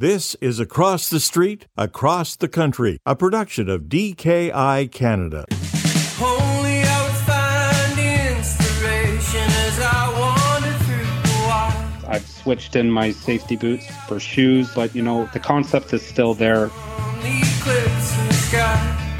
This is Across the Street, Across the Country, a production of DKI Canada. I would find inspiration as I wander through the wild. I've switched in my safety boots for shoes, but you know, the concept is still there. On the eclipse in the sky.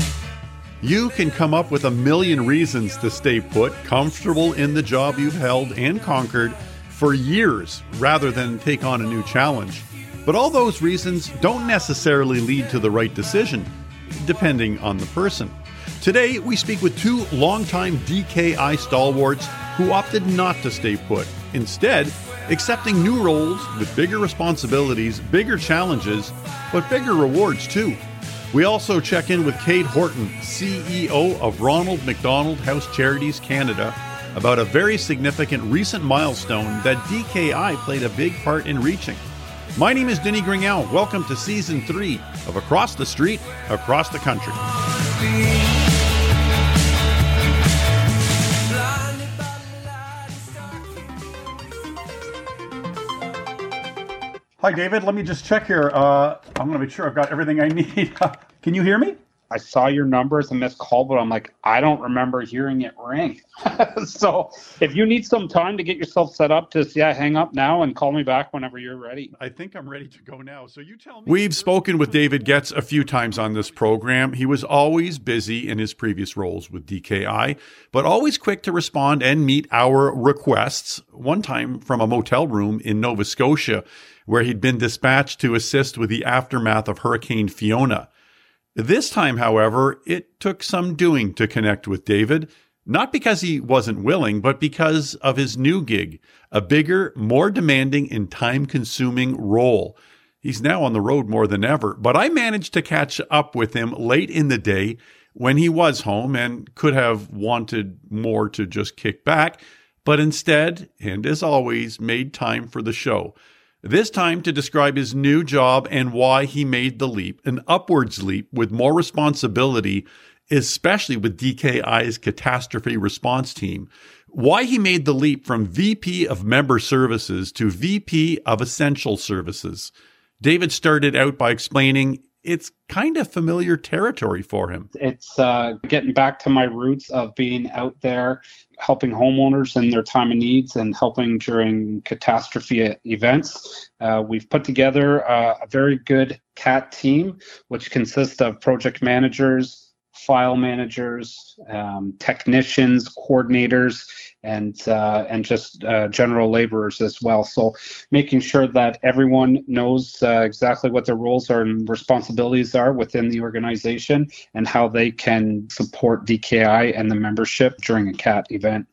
You can come up with a million reasons to stay put, comfortable in the job you've held and conquered for years rather than take on a new challenge. But all those reasons don't necessarily lead to the right decision, depending on the person. Today, we speak with two longtime DKI stalwarts who opted not to stay put, instead, accepting new roles with bigger responsibilities, bigger challenges, but bigger rewards too. We also check in with Kate Horton, CEO of Ronald McDonald House Charities Canada, about a very significant recent milestone that DKI played a big part in reaching. My name is Denis Grignon. Welcome to season three of Across the Street, Across the Country. Hi, David. Let me just check here. Uh, I'm going to make sure I've got everything I need. Can you hear me? I saw your number as a missed call, but I'm like, I don't remember hearing it ring. so if you need some time to get yourself set up, just yeah, hang up now and call me back whenever you're ready. I think I'm ready to go now. So you tell me. We've spoken with David Goetz a few times on this program. He was always busy in his previous roles with DKI, but always quick to respond and meet our requests. One time from a motel room in Nova Scotia, where he'd been dispatched to assist with the aftermath of Hurricane Fiona. This time, however, it took some doing to connect with David, not because he wasn't willing, but because of his new gig, a bigger, more demanding, and time consuming role. He's now on the road more than ever, but I managed to catch up with him late in the day when he was home and could have wanted more to just kick back, but instead, and as always, made time for the show. This time to describe his new job and why he made the leap, an upwards leap with more responsibility, especially with DKI's catastrophe response team. Why he made the leap from VP of Member Services to VP of Essential Services. David started out by explaining it's kind of familiar territory for him. It's uh, getting back to my roots of being out there helping homeowners in their time of needs and helping during catastrophe events. Uh, we've put together uh, a very good CAT team, which consists of project managers, file managers, um, technicians, coordinators, and uh, and just uh, general laborers as well. So making sure that everyone knows uh, exactly what their roles are and responsibilities are within the organization and how they can support DKI and the membership during a CAT event.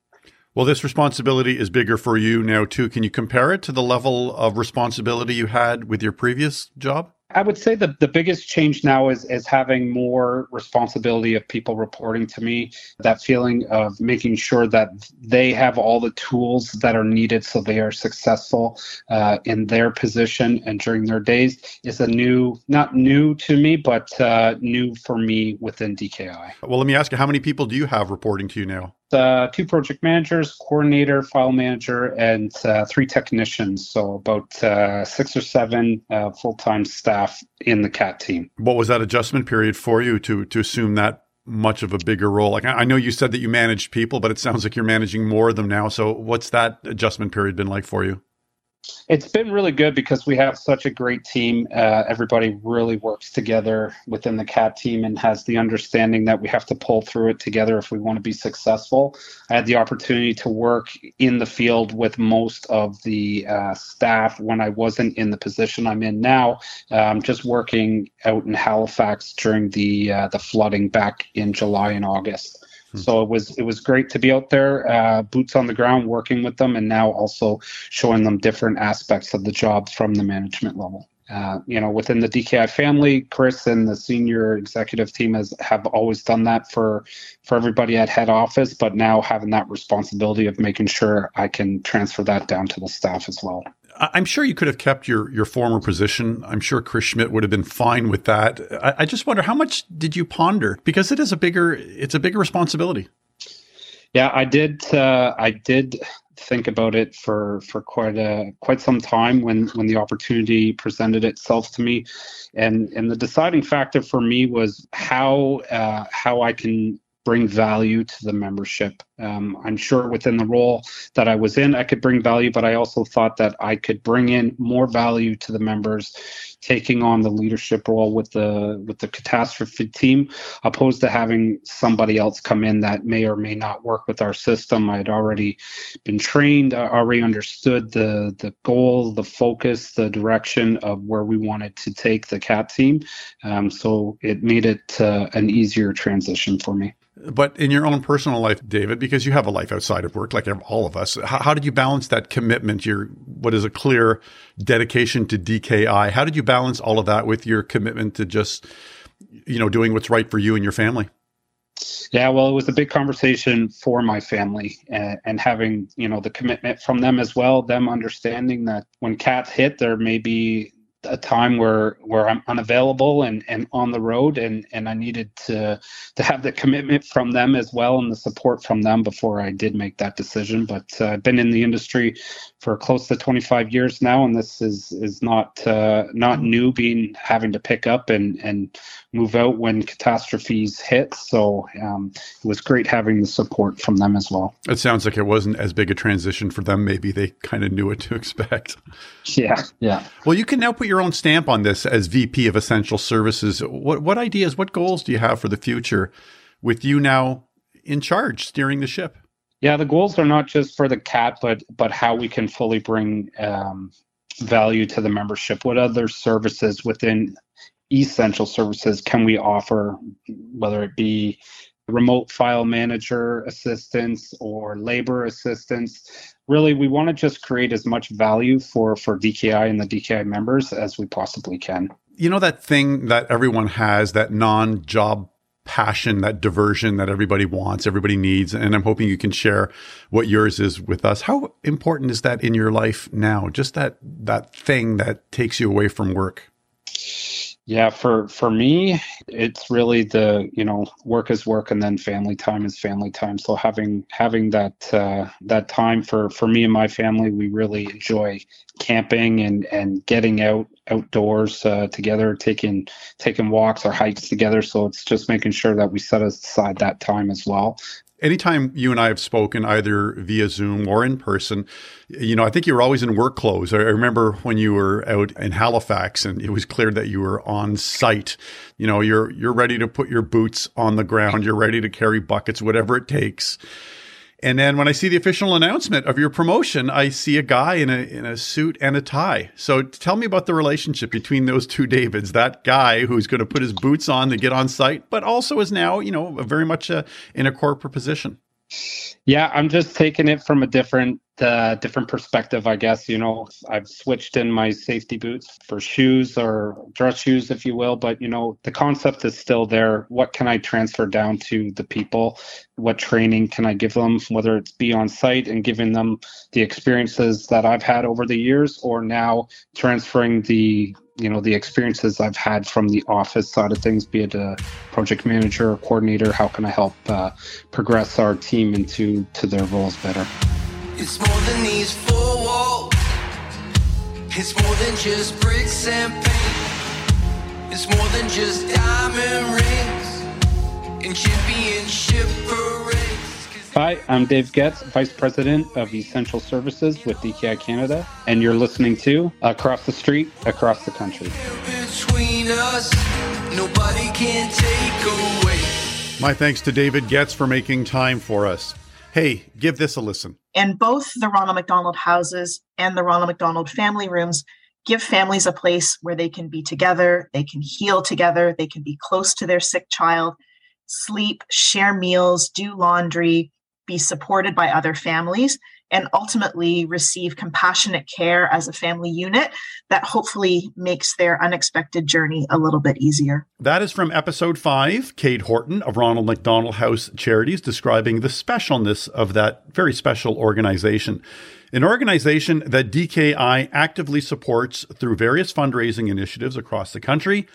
Well, this responsibility is bigger for you now, too. Can you compare it to the level of responsibility you had with your previous job? I would say the, the biggest change now is is having more responsibility of people reporting to me. That feeling of making sure that they have all the tools that are needed so they are successful uh, in their position and during their days is a new, not new to me, but uh, new for me within DKI. Well, let me ask you, how many people do you have reporting to you now? Uh, two project managers, coordinator, file manager, and uh, three technicians. So about uh, six or seven uh, full-time staff in the CAT team. What was that adjustment period for you to to assume that much of a bigger role? Like I know you said that you managed people, but it sounds like you're managing more of them now. So what's that adjustment period been like for you? It's been really good because we have such a great team. Uh, everybody really works together within the CAT team and has the understanding that we have to pull through it together if we want to be successful. I had the opportunity to work in the field with most of the uh, staff when I wasn't in the position I'm in now. Um, just working out in Halifax during the uh, the flooding back in July and August. So it was it was great to be out there, uh, boots on the ground, working with them, and now also showing them different aspects of the job from the management level. Uh, you know, within the DKI family, Chris and the senior executive team has have always done that for for everybody at head office, but now having that responsibility of making sure I can transfer that down to the staff as well. I'm sure you could have kept your your former position. I'm sure Chris Schmidt would have been fine with that. I, I just wonder how much did you ponder because it is a bigger it's a bigger responsibility. Yeah, I did. Uh, I did think about it for for quite a quite some time when when the opportunity presented itself to me, and and the deciding factor for me was how uh, how I can bring value to the membership. Um, I'm sure within the role that I was in, I could bring value, but I also thought that I could bring in more value to the members, taking on the leadership role with the with the catastrophe team, opposed to having somebody else come in that may or may not work with our system. I had already been trained, I already understood the the goal, the focus, the direction of where we wanted to take the cat team. Um, so it made it uh, an easier transition for me. But in your own personal life, David, because you have a life outside of work, like all of us, how, how, did you balance that commitment? Your what is a clear dedication to DKI? How did you balance all of that with your commitment to just, you know, doing what's right for you and your family? Yeah, well, it was a big conversation for my family and, and, having, you know, the commitment from them as well, them understanding that when cats hit, there may be a time where where I'm unavailable and and on the road and and I needed to to have the commitment from them as well and the support from them before I did make that decision. But uh, I've been in the industry for close to 25 years now and this is is not uh, not new being having to pick up and and move out when catastrophes hit so um, it was great having the support from them as well it sounds like it wasn't as big a transition for them maybe they kind of knew what to expect yeah yeah well you can now put your own stamp on this as VP of Essential Services. What what ideas, what goals do you have for the future with you now in charge steering the ship? Yeah, the goals are not just for the cat, but but how we can fully bring um, value to the membership. What other services within essential services can we offer, whether it be remote file manager assistance or labor assistance really we want to just create as much value for for DKI and the DKI members as we possibly can. You know that thing that everyone has that non-job passion, that diversion that everybody wants, everybody needs, and I'm hoping you can share what yours is with us. How important is that in your life now? Just that that thing that takes you away from work. Yeah, for for me, it's really the you know work is work, and then family time is family time. So having having that uh, that time for for me and my family, we really enjoy camping and and getting out outdoors uh, together, taking taking walks or hikes together. So it's just making sure that we set aside that time as well anytime you and I have spoken either via Zoom or in person, you know, I think you were always in work clothes. I remember when you were out in Halifax and it was clear that you were on site. You know, you're you're ready to put your boots on the ground, you're ready to carry buckets, whatever it takes. And then when I see the official announcement of your promotion, I see a guy in a in a suit and a tie. So tell me about the relationship between those two Davids. That guy who's going to put his boots on to get on site, but also is now, you know, very much a, in a corporate position. Yeah, I'm just taking it from a different uh, different perspective, I guess. You know, I've switched in my safety boots for shoes or dress shoes, if you will. But you know, the concept is still there. What can I transfer down to the people? What training can I give them? Whether it's be on site and giving them the experiences that I've had over the years, or now transferring the you know the experiences I've had from the office side of things, be it a project manager or coordinator. How can I help uh, progress our team into to their roles better? It's more than these four walls. It's more than just bricks and paint. It's more than just diamond rings and championship parades. Hi, I'm Dave Goetz, Vice President of Essential Services with DKI Canada, and you're listening to Across the Street, Across the Country. Us, My thanks to David Goetz for making time for us. Hey, give this a listen. And both the Ronald McDonald houses and the Ronald McDonald family rooms give families a place where they can be together, they can heal together, they can be close to their sick child, sleep, share meals, do laundry, be supported by other families, and ultimately receive compassionate care as a family unit that hopefully makes their unexpected journey a little bit easier. That is from episode five, Kate Horton of Ronald McDonald House Charities describing the specialness of that very special organization. An organization that DKI actively supports through various fundraising initiatives across the country.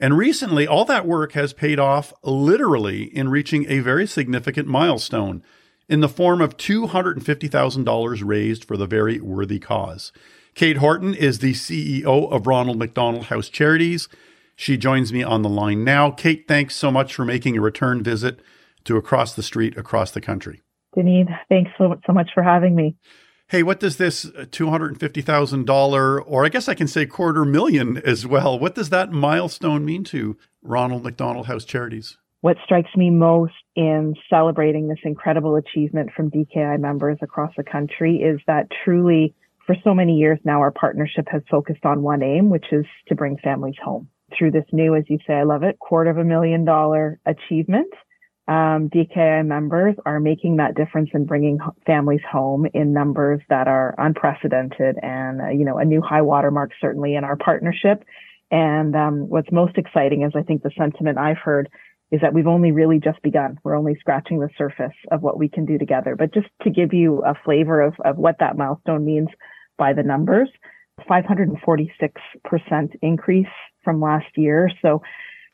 And recently, all that work has paid off literally in reaching a very significant milestone in the form of $250,000 raised for the very worthy cause. Kate Horton is the CEO of Ronald McDonald House Charities. She joins me on the line now. Kate, thanks so much for making a return visit to across the street, across the country. Denise, thanks so, so much for having me. Hey, what does this uh, $250,000, or I guess I can say quarter million as well, what does that milestone mean to Ronald McDonald House Charities? What strikes me most in celebrating this incredible achievement from DKI members across the country is that truly, for so many years now, our partnership has focused on one aim, which is to bring families home through this new, as you say, I love it, quarter of a million dollar achievement. Um, DKI members are making that difference in bringing families home in numbers that are unprecedented and, uh, you know, a new high watermark certainly in our partnership. And um, what's most exciting is I think the sentiment I've heard is that we've only really just begun. We're only scratching the surface of what we can do together. But just to give you a flavor of, of what that milestone means by the numbers, 546% increase from last year. So,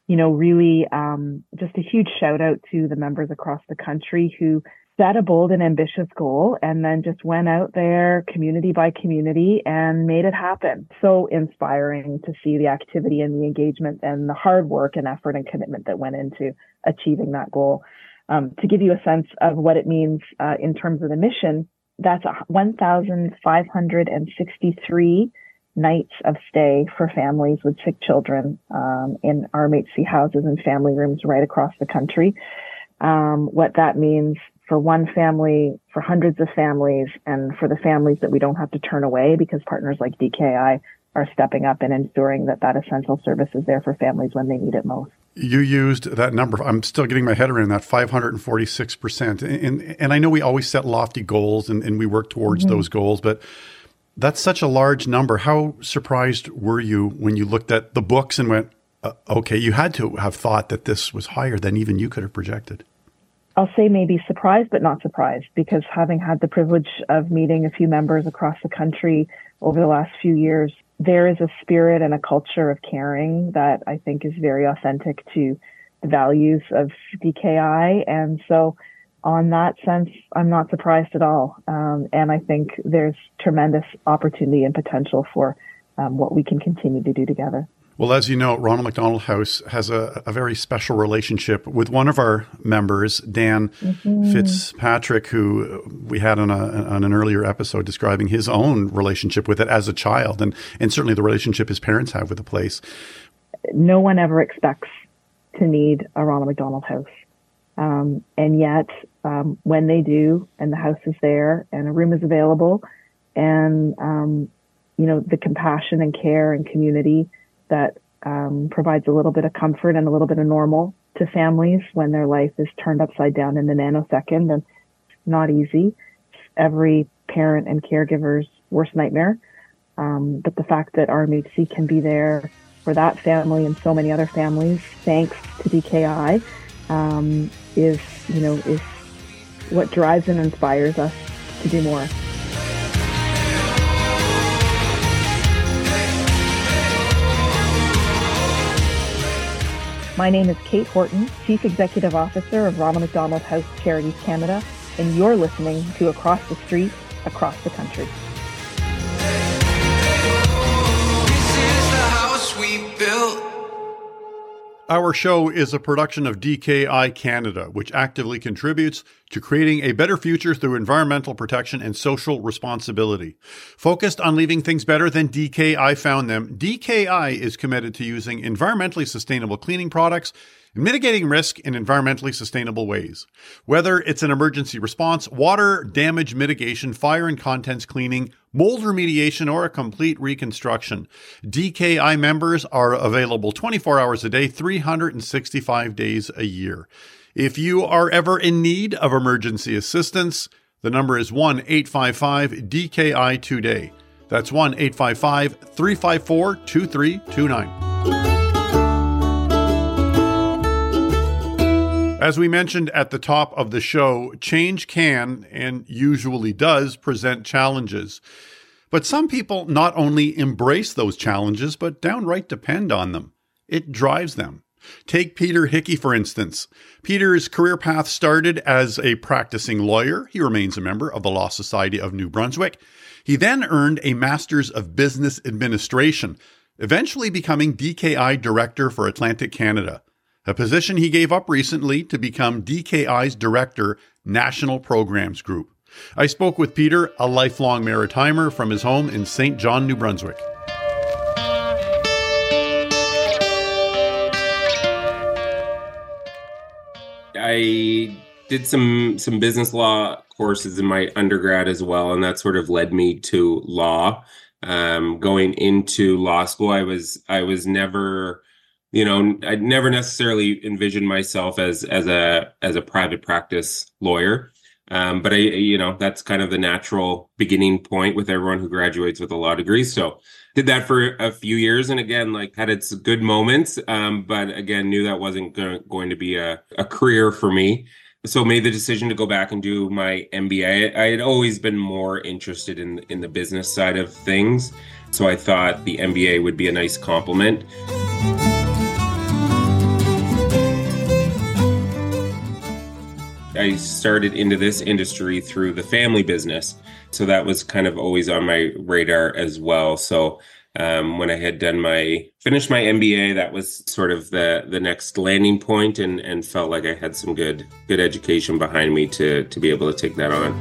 you know, really um, just a huge shout out to the members across the country who set a bold and ambitious goal and then just went out there community by community and made it happen. So inspiring to see the activity and the engagement and the hard work and effort and commitment that went into achieving that goal. Um, to give you a sense of what it means uh, in terms of the mission, that's 1,563 nights of stay for families with sick children um, in RMHC houses and family rooms right across the country. Um, what that means for one family, for hundreds of families, and for the families that we don't have to turn away because partners like DKI are stepping up and ensuring that that essential service is there for families when they need it most. You used that number. I'm still getting my head around that 546%. And, and I know we always set lofty goals and, and we work towards mm-hmm. those goals, but that's such a large number. How surprised were you when you looked at the books and went, uh, okay, you had to have thought that this was higher than even you could have projected? I'll say maybe surprised, but not surprised, because having had the privilege of meeting a few members across the country over the last few years, there is a spirit and a culture of caring that I think is very authentic to the values of DKI. And so on that sense, I'm not surprised at all. Um, and I think there's tremendous opportunity and potential for um, what we can continue to do together. Well, as you know, Ronald McDonald House has a, a very special relationship with one of our members, Dan mm-hmm. Fitzpatrick, who we had on, a, on an earlier episode describing his own relationship with it as a child, and, and certainly the relationship his parents have with the place. No one ever expects to need a Ronald McDonald House. Um, and yet, um, when they do, and the house is there, and a room is available, and um, you know the compassion and care and community that um, provides a little bit of comfort and a little bit of normal to families when their life is turned upside down in the nanosecond, and not easy. Every parent and caregiver's worst nightmare. Um, but the fact that RMHC can be there for that family and so many other families, thanks to DKI, um, is you know is what drives and inspires us to do more. My name is Kate Horton, Chief Executive Officer of Ronald McDonald House Charities Canada, and you're listening to Across the Street, Across the Country. Our show is a production of DKI Canada, which actively contributes to creating a better future through environmental protection and social responsibility. Focused on leaving things better than DKI found them, DKI is committed to using environmentally sustainable cleaning products mitigating risk in environmentally sustainable ways. Whether it's an emergency response, water damage mitigation, fire and contents cleaning, mold remediation, or a complete reconstruction, DKI members are available 24 hours a day, 365 days a year. If you are ever in need of emergency assistance, the number is 1 855 DKI Today. That's 1 855 354 2329. As we mentioned at the top of the show, change can and usually does present challenges. But some people not only embrace those challenges, but downright depend on them. It drives them. Take Peter Hickey, for instance. Peter's career path started as a practicing lawyer. He remains a member of the Law Society of New Brunswick. He then earned a Master's of Business Administration, eventually becoming DKI Director for Atlantic Canada, a position he gave up recently to become DKI's Director, National Programs Group. I spoke with Peter, a lifelong maritimer from his home in St. John, New Brunswick. I did some some business law courses in my undergrad as well, and that sort of led me to law. Um, going into law school, I was I was never, you know, I never necessarily envisioned myself as as a as a private practice lawyer. Um, but I, you know, that's kind of the natural beginning point with everyone who graduates with a law degree. So did that for a few years and again like had its good moments um, but again knew that wasn't go- going to be a, a career for me so made the decision to go back and do my mba i had always been more interested in in the business side of things so i thought the mba would be a nice complement I started into this industry through the family business. So that was kind of always on my radar as well. So um, when I had done my finished my MBA, that was sort of the the next landing point, and and felt like I had some good good education behind me to to be able to take that on.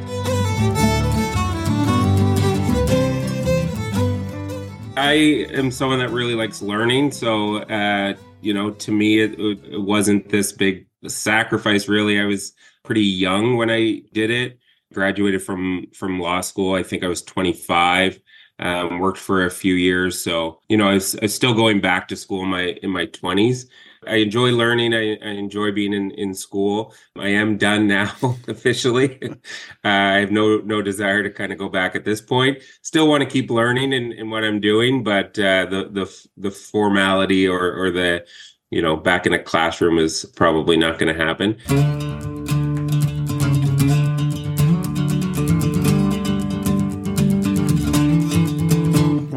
I am someone that really likes learning, so uh, you know, to me, it, it wasn't this big sacrifice. Really, I was pretty young when I did it. Graduated from from law school. I think I was 25. Um, worked for a few years, so you know I was, I was, still going back to school in my in my 20s. I enjoy learning. I, I enjoy being in, in school. I am done now officially. uh, I have no no desire to kind of go back at this point. Still want to keep learning in, in what I'm doing, but uh, the the the formality or or the you know back in a classroom is probably not going to happen.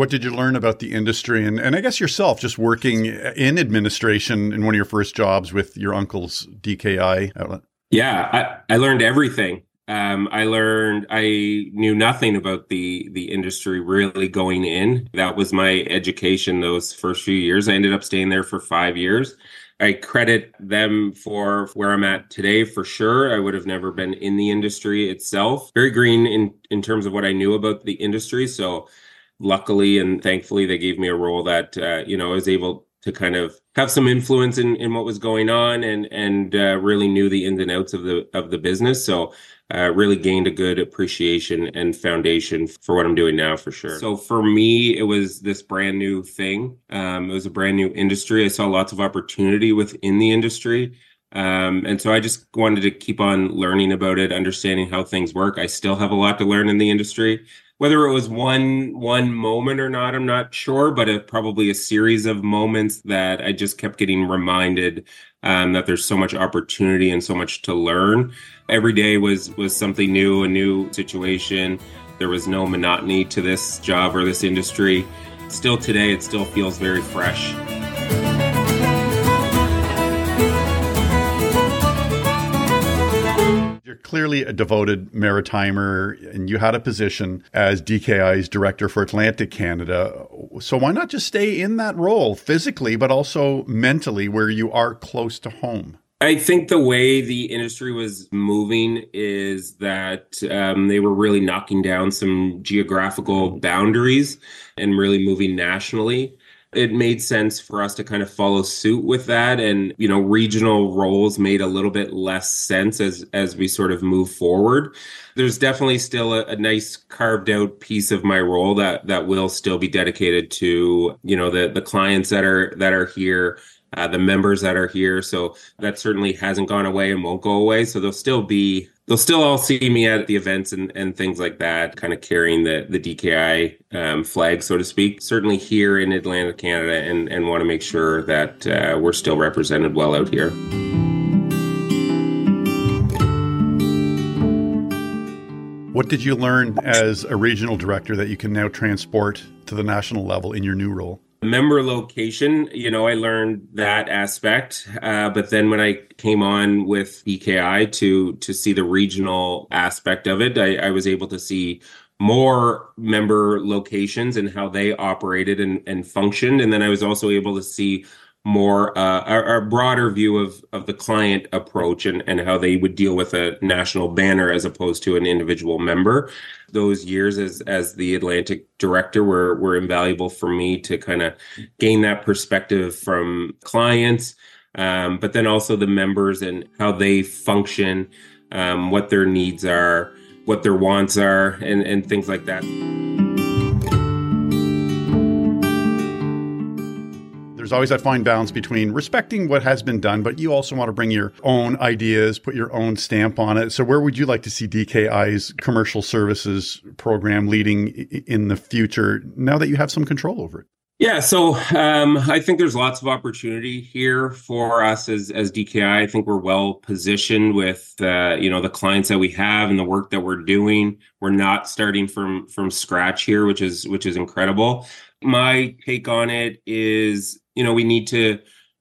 What did you learn about the industry and, and I guess yourself just working in administration in one of your first jobs with your uncle's DKI outlet? Yeah, I, I learned everything. Um, I learned I knew nothing about the the industry really going in. That was my education those first few years. I ended up staying there for five years. I credit them for where I'm at today for sure. I would have never been in the industry itself. Very green in in terms of what I knew about the industry. So luckily and thankfully they gave me a role that uh, you know I was able to kind of have some influence in, in what was going on and and uh, really knew the ins and outs of the of the business so uh, really gained a good appreciation and foundation for what I'm doing now for sure. So for me, it was this brand new thing. Um, it was a brand new industry. I saw lots of opportunity within the industry. Um, and so I just wanted to keep on learning about it, understanding how things work. I still have a lot to learn in the industry whether it was one one moment or not i'm not sure but it, probably a series of moments that i just kept getting reminded um, that there's so much opportunity and so much to learn. Every day was was something new a new situation. There was no monotony to this job or this industry. Still today it still feels very fresh clearly a devoted maritimer, and you had a position as DKI's director for Atlantic Canada. So why not just stay in that role physically, but also mentally, where you are close to home? I think the way the industry was moving is that um, they were really knocking down some geographical boundaries and really moving nationally it made sense for us to kind of follow suit with that. And you know regional roles made a little bit less sense as as we sort of move forward. There's definitely still a, a, nice carved out piece of my role that that will still be dedicated to you know the the clients that are that are here uh, the members that are here. So that certainly hasn't gone away and won't go away. So there'll still be they'll still all see me at the events and, and things like that, kind of carrying the the DKI um, flag, so to speak. Certainly here in Atlantic Canada, and and want to make sure that uh, we're still represented well out here. What did you learn as a regional director that you can now transport to the national level in your new role? Member location, you know, I learned that aspect. Uh, but then when I came on with DKI to to see the regional aspect of it, I, I was able to see more member locations and how they operated and, and functioned. And then I was also able to see more uh, a, broader view of of the client approach and and how they would deal with a national banner as opposed to an individual member. Those years as as the Atlantic director were were invaluable for me to kind of gain that perspective from clients, um, but then also the members and how they function, um, what their needs are, what their wants are, and and things like that. There's always that fine balance between respecting what has been done, but you also want to bring your own ideas, put your own stamp on it. So, where would you like to see DKI's commercial services program leading in the future now that you have some control over it? Yeah, so um, I think there's lots of opportunity here for us as as DKI. I think we're well positioned with uh, you know the clients that we have and the work that we're doing. We're not starting from from scratch here, which is which is incredible. My take on it is you know we need to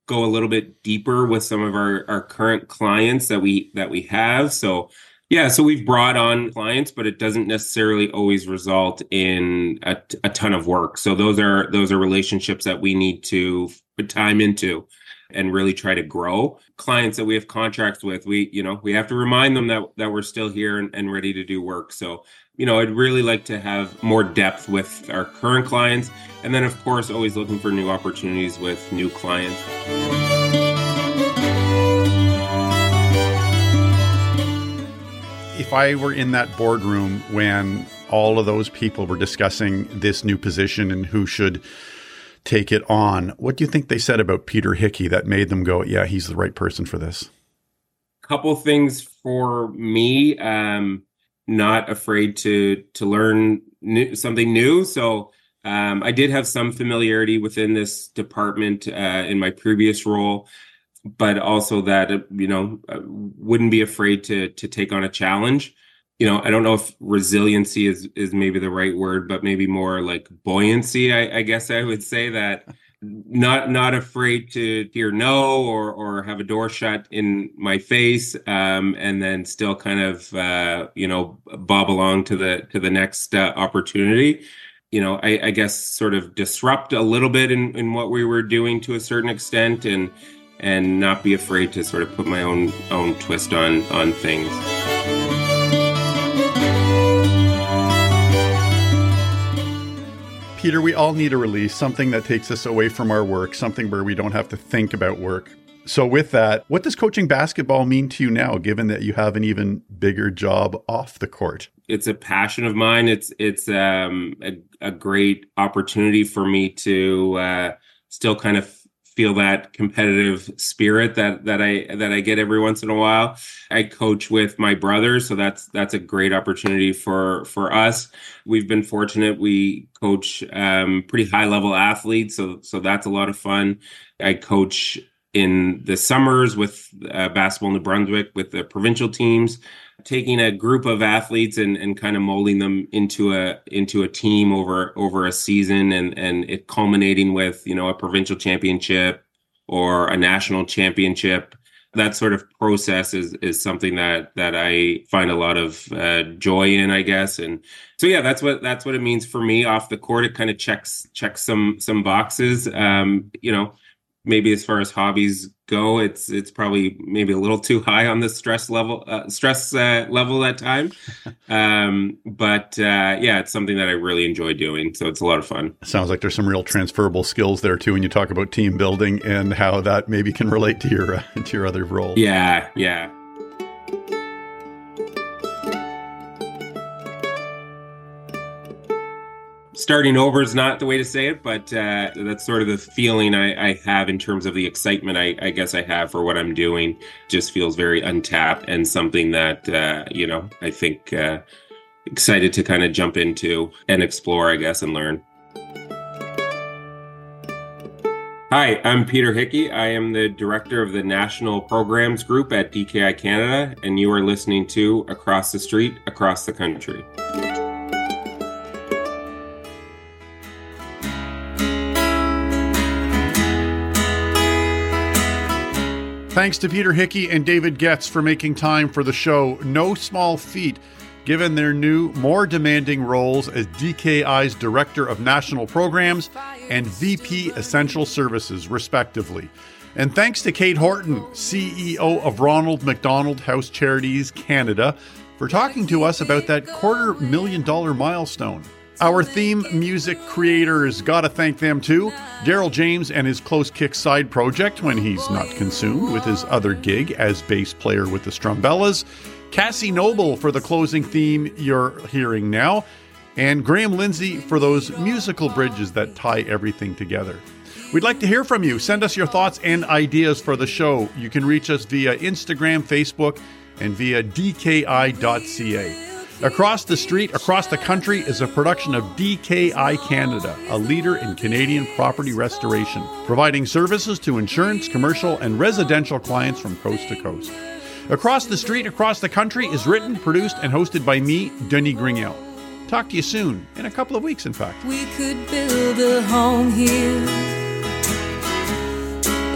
go a little bit deeper with some of our our current clients that we that we have. So yeah so we've brought on clients but it doesn't necessarily always result in a, a ton of work. So those are those are relationships that we need to put time into and really try to grow. Clients that we have contracts with we you know we have to remind them that that we're still here and, and ready to do work. So you know, I'd really like to have more depth with our current clients. And then, of course, always looking for new opportunities with new clients. If I were in that boardroom when all of those people were discussing this new position and who should take it on, what do you think they said about Peter Hickey that made them go, yeah, he's the right person for this? Couple things for me. Um, not afraid to to learn new, something new. So um, I did have some familiarity within this department uh, in my previous role, but also that uh, you know uh, wouldn't be afraid to to take on a challenge. You know, I don't know if resiliency is is maybe the right word, but maybe more like buoyancy. I, I guess I would say that not not afraid to hear no or or have a door shut in my face um, and then still kind of uh, you know bob along to the to the next uh, opportunity. You know I, I, guess sort of disrupt a little bit in, in what we were doing to a certain extent and and not be afraid to sort of put my own own twist on on things Peter, we all need a release, something that takes us away from our work, something where we don't have to think about work. So, with that, what does coaching basketball mean to you now, given that you have an even bigger job off the court? It's a passion of mine. It's it's um, a, a great opportunity for me to uh, still kind of feel that competitive spirit that that I that I get every once in a while. I coach with my brother, so that's that's a great opportunity for for us. We've been fortunate; we coach um, pretty high level athletes, so so that's a lot of fun. I coach in the summers with uh, basketball New Brunswick with the provincial teams taking a group of athletes and, and kind of molding them into a into a team over over a season and and it culminating with you know a provincial championship or a national championship that sort of process is is something that that I find a lot of uh, joy in, I guess. And so yeah, that's what that's what it means for me off the court. It kind of checks checks some some boxes. Um, you know, maybe as far as hobbies go, it's it's probably maybe a little too high on the stress level uh, stress uh, level at time. Um, but uh, yeah, it's something that I really enjoy doing, so it's a lot of fun. Sounds like there's some real transferable skills there too when you talk about team building and how that maybe can relate to your uh, to your other role. Yeah, yeah. Starting over is not the way to say it, but uh, that's sort of the feeling I, I, have in terms of the excitement I, I, guess I have for what I'm doing. Just feels very untapped and something that, uh, you know, I think uh, excited to kind of jump into and explore, I guess, and learn. Hi, I'm Peter Hickey. I am the director of the National Programs Group at DKI Canada, and you are listening to Across the Street, Across the Country. Thanks to Peter Hickey and David Goetz for making time for the show. No small feat given their new, more demanding roles as DKI's Director of National Programs and VP Essential Services, respectively. And thanks to Kate Horton, CEO of Ronald McDonald House Charities Canada, for talking to us about that quarter million dollar milestone. Our theme music creators, gotta thank them too. Daryl James and his Close Kicks side project when he's not consumed with his other gig as bass player with the Strumbellas. Cassie Noble for the closing theme you're hearing now. And Graham Lindsay for those musical bridges that tie everything together. We'd like to hear from you. Send us your thoughts and ideas for the show. You can reach us via Instagram, Facebook, and via dki.ca. Across the Street, Across the Country is a production of DKI Canada, a leader in Canadian property restoration, providing services to insurance, commercial, and residential clients from coast to coast. Across the Street, Across the Country is written, produced, and hosted by me, Denis Grignon. Talk to you soon, in a couple of weeks, in fact. We could build a home here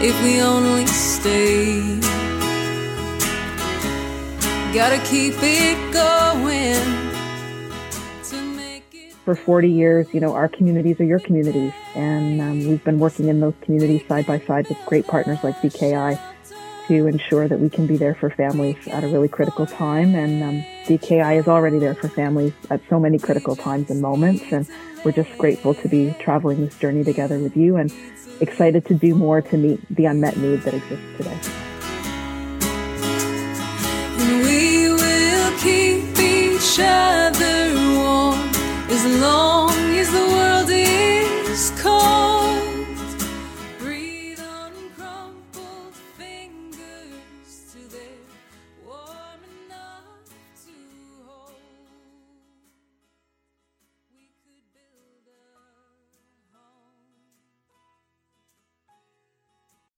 if we only stay. Gotta keep it going. For 40 years, you know, our communities are your communities. And um, we've been working in those communities side by side with great partners like DKI to ensure that we can be there for families at a really critical time. And um, DKI is already there for families at so many critical times and moments. And we're just grateful to be traveling this journey together with you and excited to do more to meet the unmet need that exists today. Keep each other warm as long as the world is cold.